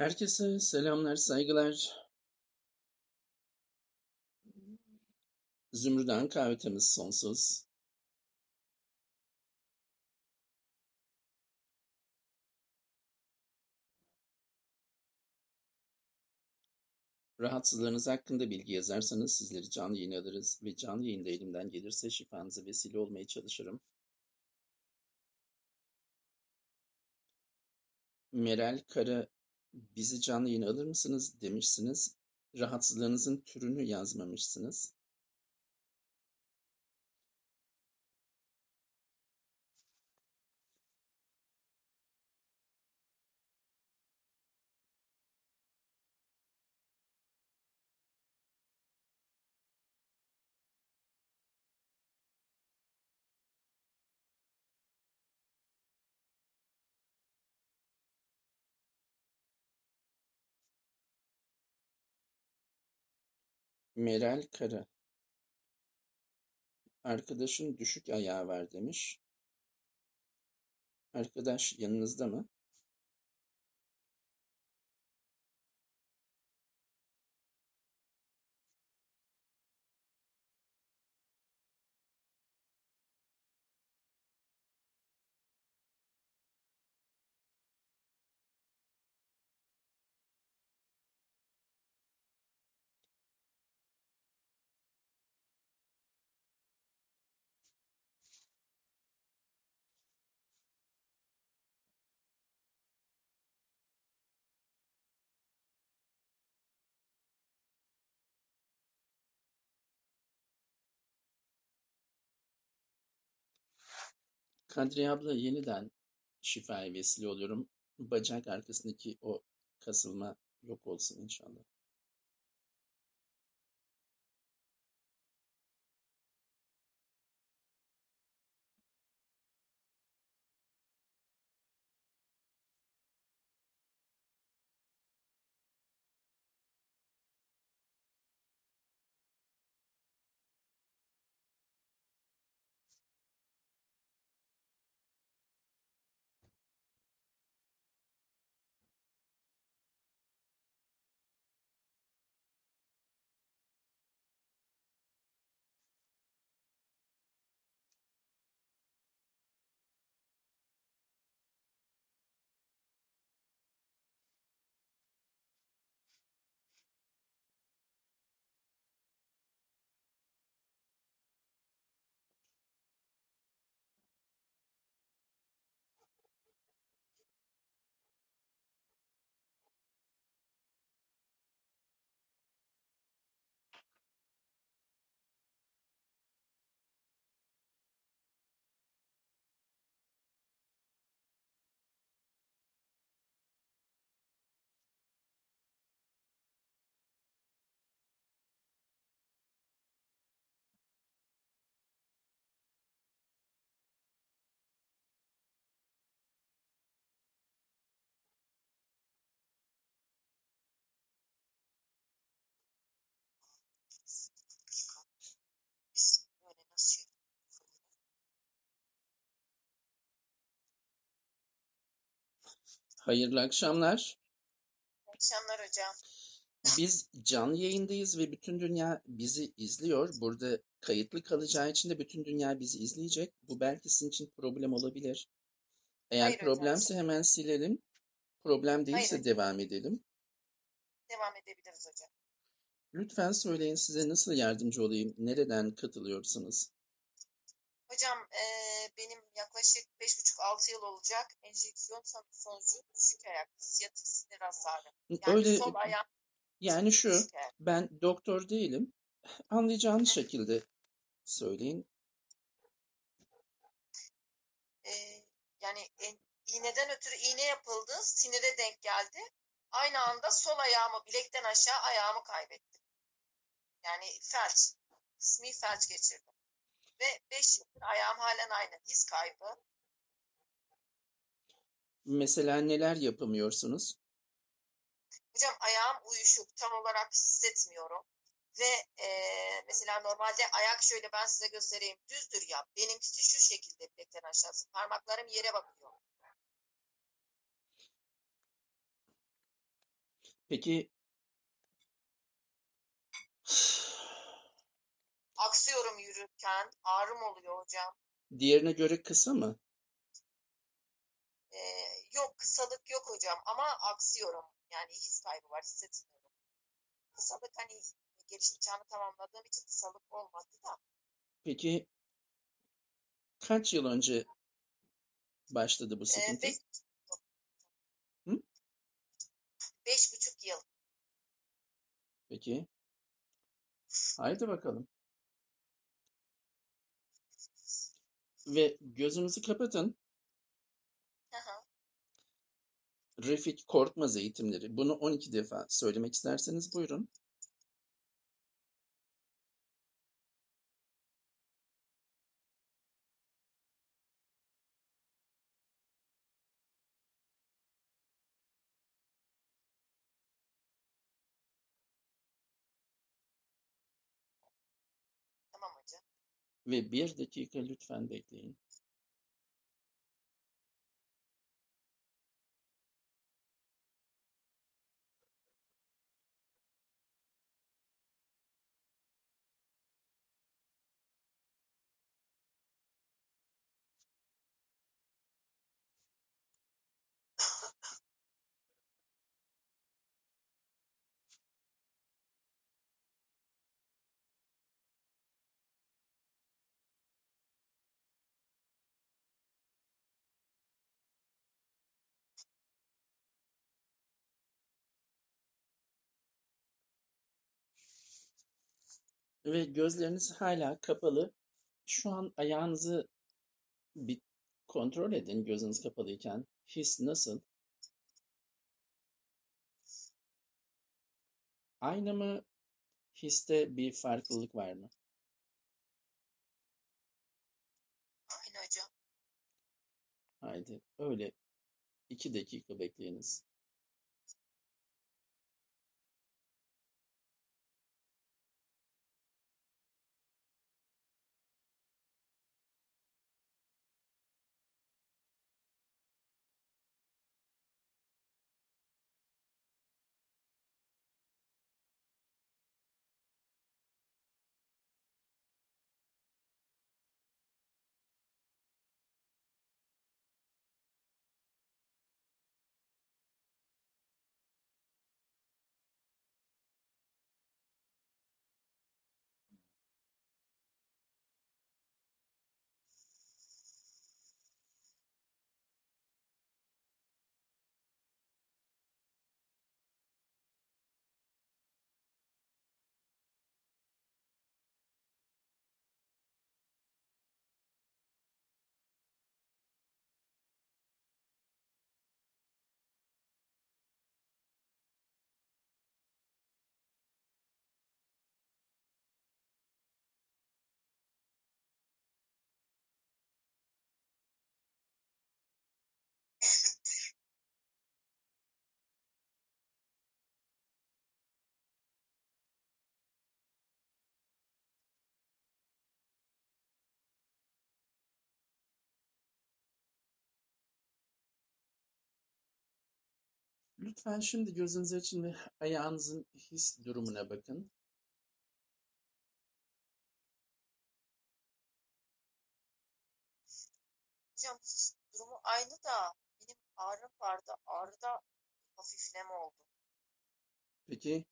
Herkese selamlar, saygılar. Zümrüden kahvetemiz sonsuz. Rahatsızlığınız hakkında bilgi yazarsanız sizleri canlı yayına alırız ve canlı yayında elimden gelirse şifanıza vesile olmaya çalışırım. Meral Kara bizi canlı yayına alır mısınız demişsiniz. Rahatsızlığınızın türünü yazmamışsınız. Meral Kara. Arkadaşın düşük ayağı var demiş. Arkadaş yanınızda mı? Kadriye abla yeniden şifaya vesile oluyorum. Bacak arkasındaki o kasılma yok olsun inşallah. Hayırlı akşamlar. Akşamlar hocam. Biz canlı yayındayız ve bütün dünya bizi izliyor. Burada kayıtlı kalacağı için de bütün dünya bizi izleyecek. Bu belki sizin için problem olabilir. Eğer Hayır hocam. problemse hemen silelim. Problem değilse Hayır. devam edelim. Devam edebiliriz hocam. Lütfen söyleyin size nasıl yardımcı olayım? Nereden katılıyorsunuz? Hocam eee, benim yaklaşık 5,5-6 yıl olacak enjeksiyon son- sonucu düşük ayak, siyatik sinir hasarı. Yani Öyle sol ayağım yani şu ben doktor değilim. Anlayacağınız şekilde söyleyin. Eee, yani en- iğneden ötürü iğne yapıldı, sinire denk geldi. Aynı anda sol ayağımı bilekten aşağı ayağımı kaybettim. Yani felç, kısmi felç geçirdim. Ve 5 yıldır ayağım halen aynı. Diz kaybı, Mesela neler yapamıyorsunuz? Hocam ayağım uyuşuk, tam olarak hissetmiyorum. Ve eee, mesela normalde ayak şöyle ben size göstereyim düzdür ya. Benimkisi şu şekilde bilekten aşağısı. Parmaklarım yere bakıyor. Peki Aksıyorum yürürken. Ağrım oluyor hocam. diğerine göre kısa mı? Ee, yok kısalık yok hocam ama aksıyorum. Yani his kaybı var hissetmiyorum. Kısalık hani gelişim çağını tamamladığım için kısalık olmadı da. Peki kaç yıl önce başladı bu Ee, sıkıntı? beş, Hı? beş buçuk yıl. Peki. Haydi bakalım. Ve gözünüzü kapatın. Hı. Refik Korkmaz eğitimleri. Bunu 12 defa söylemek isterseniz buyurun. tamam hocam. Ve bir dakika lütfen bekleyin. Ve gözleriniz hala kapalı. Şu an ayağınızı bir kontrol edin gözünüz kapalıyken. His nasıl? Aynı mı? Histe bir farklılık var mı? Aynı hocam. Haydi öyle iki dakika bekleyiniz. Lütfen şimdi gözünüzü açın ve ayağınızın his durumuna bakın. Hocam hiç durumu aynı da benim ağrım vardı. Ağrıda hafifleme oldu. Peki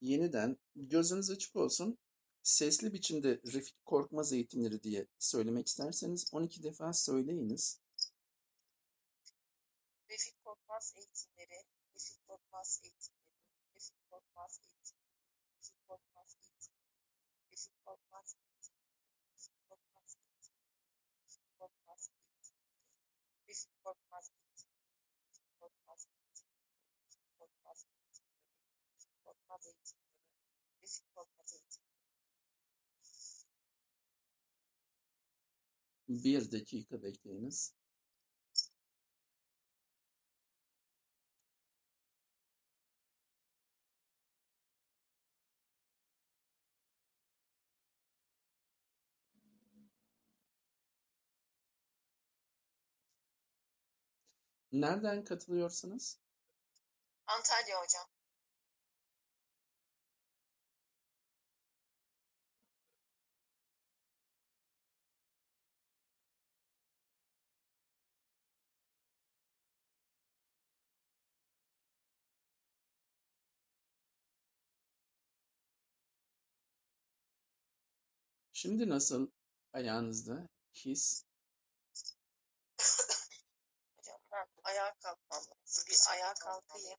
yeniden gözünüz açık olsun. Sesli biçimde Refik Korkmaz eğitimleri diye söylemek isterseniz 12 defa söyleyiniz. Korkmaz eğitimleri, Refik Korkmaz eğitimleri, Refik Korkmaz eğitimleri, Refik Korkmaz eğitimleri, Refik Korkmaz eğitimleri, Refik Korkmaz eğitimleri, Refik Korkmaz eğitimleri, Refik Korkmaz eğitimleri, Refik Korkmaz eğitimleri, Refik Korkmaz eğitimleri, Refik Korkmaz eğitimleri, Refik Korkmaz eğitimleri. Bir dakika bekleyiniz. Nereden katılıyorsunuz? Antalya hocam. Şimdi nasıl ayağınızda his? Ayağa kalkmam lazım. Bir ayağa kalkayım.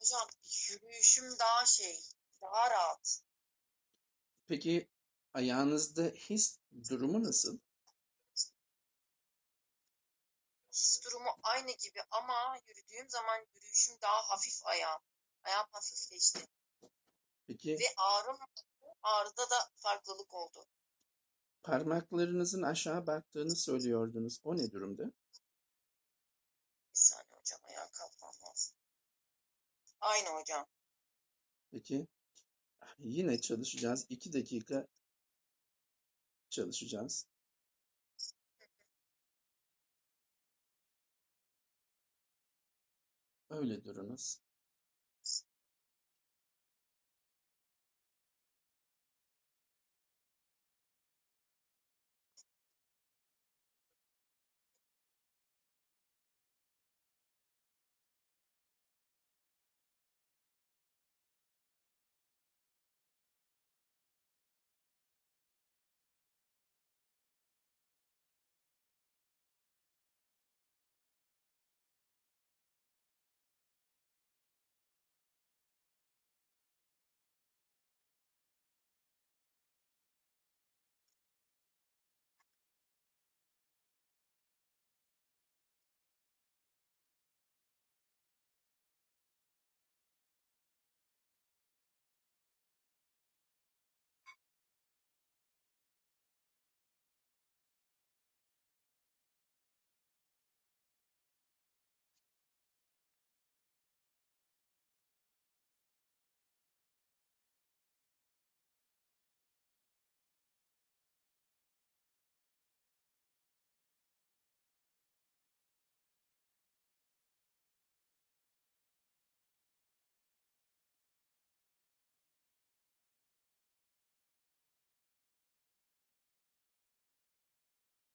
Hocam yürüyüşüm daha şey, daha rahat. Peki ayağınızda his durumu nasıl? His durumu aynı gibi ama yürüdüğüm zaman yürüyüşüm daha hafif ayağım. Ayağım hafifleşti. Peki Ve ağrım ağrıda da farklılık oldu. parmaklarınızın aşağı baktığını söylüyordunuz. O ne durumda? Bir saniye hocam ayağa kalkmam lazım. Aynı hocam. Peki yine çalışacağız. İki dakika çalışacağız. Öyle durunuz.